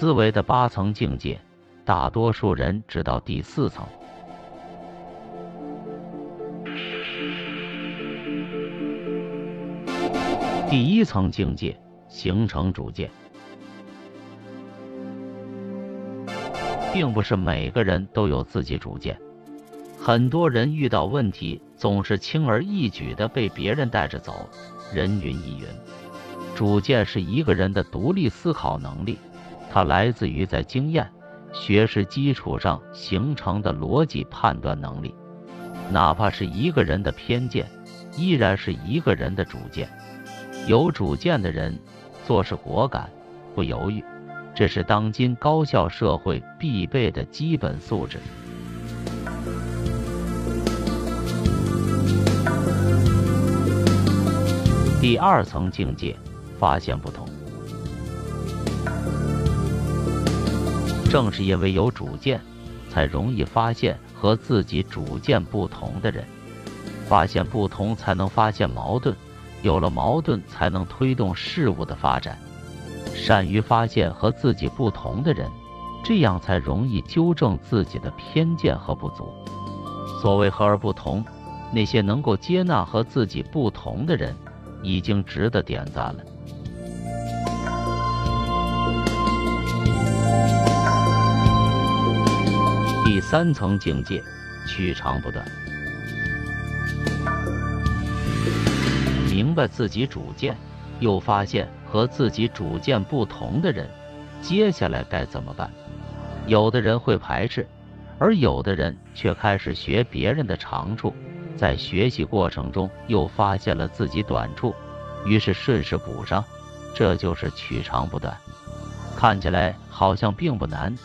思维的八层境界，大多数人只到第四层。第一层境界形成主见，并不是每个人都有自己主见。很多人遇到问题，总是轻而易举的被别人带着走。人云亦云。主见是一个人的独立思考能力，它来自于在经验、学识基础上形成的逻辑判断能力。哪怕是一个人的偏见，依然是一个人的主见。有主见的人做事果敢，不犹豫，这是当今高效社会必备的基本素质。第二层境界，发现不同。正是因为有主见，才容易发现和自己主见不同的人。发现不同，才能发现矛盾；有了矛盾，才能推动事物的发展。善于发现和自己不同的人，这样才容易纠正自己的偏见和不足。所谓和而不同，那些能够接纳和自己不同的人。已经值得点赞了。三层境界，取长补短，明白自己主见，又发现和自己主见不同的人，接下来该怎么办？有的人会排斥，而有的人却开始学别人的长处。在学习过程中，又发现了自己短处，于是顺势补上，这就是取长补短。看起来好像并不难，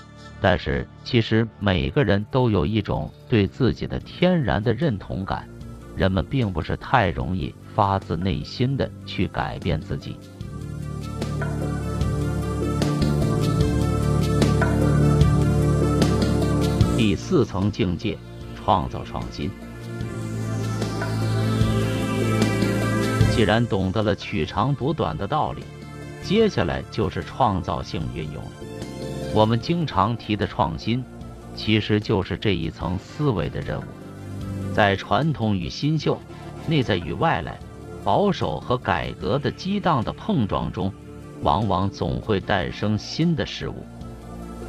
但是其实每个人都有一种对自己的天然的认同感，人们并不是太容易发自内心的去改变自己。第四层境界，创造创新。既然懂得了取长补短的道理，接下来就是创造性运用了。我们经常提的创新，其实就是这一层思维的任务。在传统与新秀、内在与外来、保守和改革的激荡的碰撞中，往往总会诞生新的事物。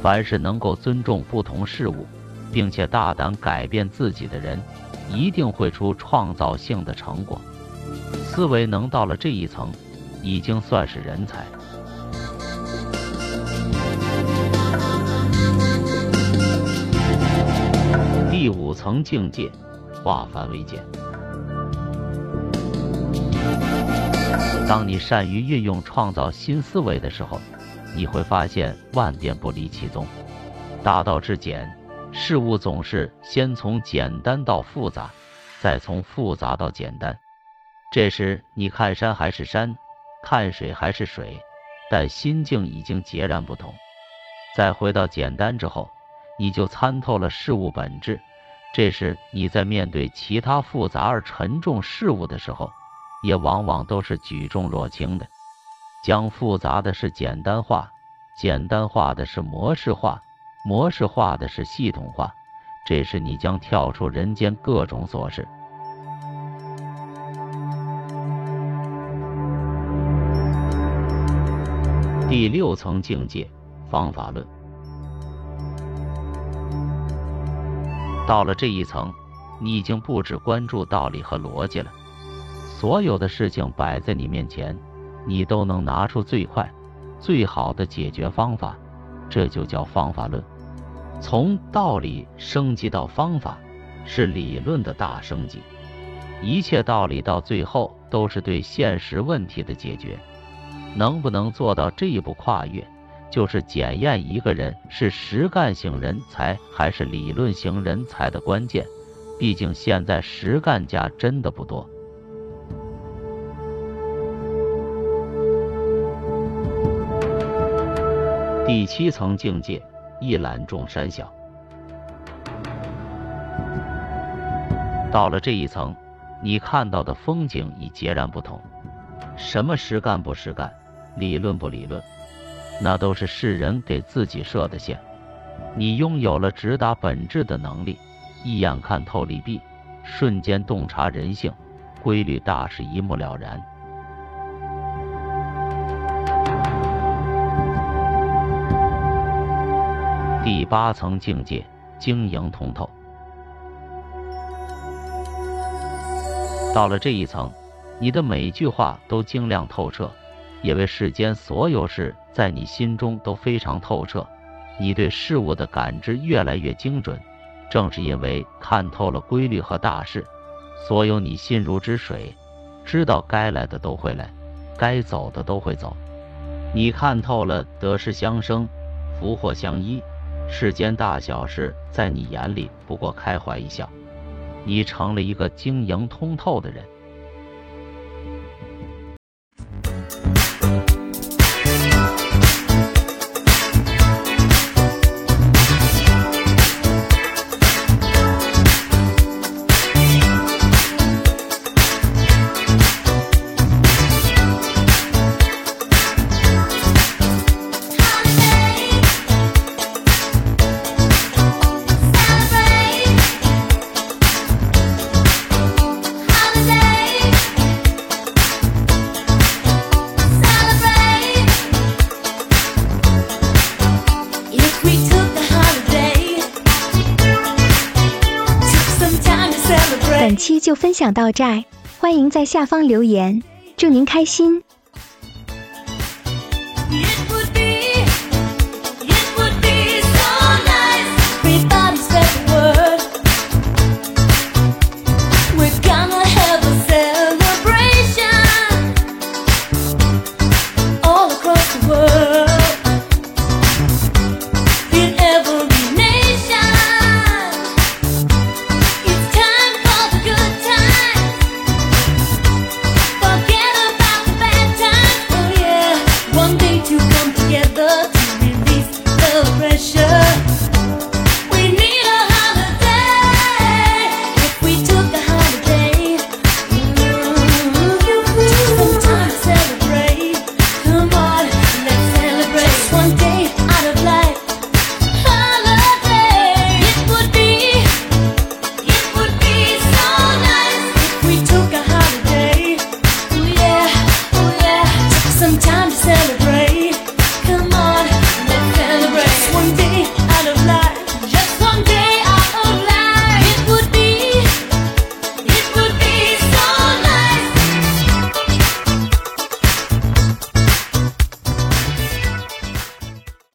凡是能够尊重不同事物，并且大胆改变自己的人，一定会出创造性的成果。思维能到了这一层，已经算是人才。层境界，化繁为简。当你善于运用创造新思维的时候，你会发现万变不离其宗。大道至简，事物总是先从简单到复杂，再从复杂到简单。这时，你看山还是山，看水还是水，但心境已经截然不同。再回到简单之后，你就参透了事物本质。这时，你在面对其他复杂而沉重事物的时候，也往往都是举重若轻的。将复杂的事简单化，简单化的是模式化，模式化的是系统化。这时，你将跳出人间各种琐事。第六层境界，方法论。到了这一层，你已经不只关注道理和逻辑了。所有的事情摆在你面前，你都能拿出最快、最好的解决方法，这就叫方法论。从道理升级到方法，是理论的大升级。一切道理到最后都是对现实问题的解决。能不能做到这一步跨越，就是检验一个人是实干型人才还是理论型人才的关键。毕竟现在实干家真的不多。第七层境界，一览众山小。到了这一层，你看到的风景已截然不同。什么实干不实干？理论不理论，那都是世人给自己设的限。你拥有了直达本质的能力，一眼看透利弊，瞬间洞察人性规律，大事一目了然。第八层境界，经营通透。到了这一层，你的每句话都精亮透彻，也为世间所有事在你心中都非常透彻，你对事物的感知越来越精准。正是因为看透了规律和大势，所有你心如止水，知道该来的都会来，该走的都会走。你看透了得失相生，福祸相依。世间大小事，在你眼里不过开怀一笑。你成了一个经营通透的人。本期就分享到这，欢迎在下方留言，祝您开心。